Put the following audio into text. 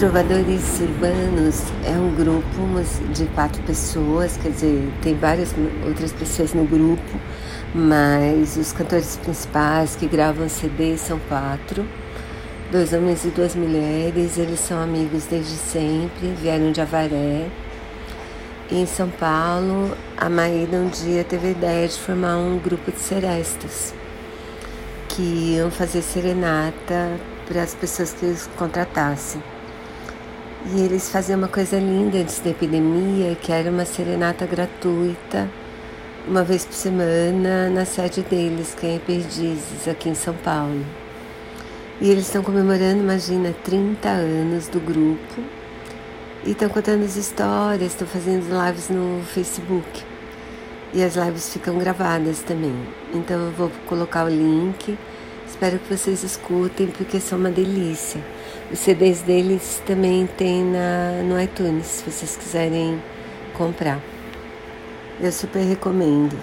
Trovadores Urbanos é um grupo de quatro pessoas, quer dizer, tem várias outras pessoas no grupo, mas os cantores principais que gravam CD são quatro, dois homens e duas mulheres, eles são amigos desde sempre, vieram de Avaré. E em São Paulo, a Maída um dia teve a ideia de formar um grupo de serestas que iam fazer serenata para as pessoas que eles contratassem. E eles faziam uma coisa linda antes da epidemia, que era uma serenata gratuita, uma vez por semana, na sede deles, que é em Perdizes, aqui em São Paulo. E eles estão comemorando, imagina, 30 anos do grupo. E estão contando as histórias, estão fazendo lives no Facebook. E as lives ficam gravadas também. Então eu vou colocar o link Espero que vocês escutem porque são uma delícia. Os CDs deles também tem na, no iTunes, se vocês quiserem comprar. Eu super recomendo.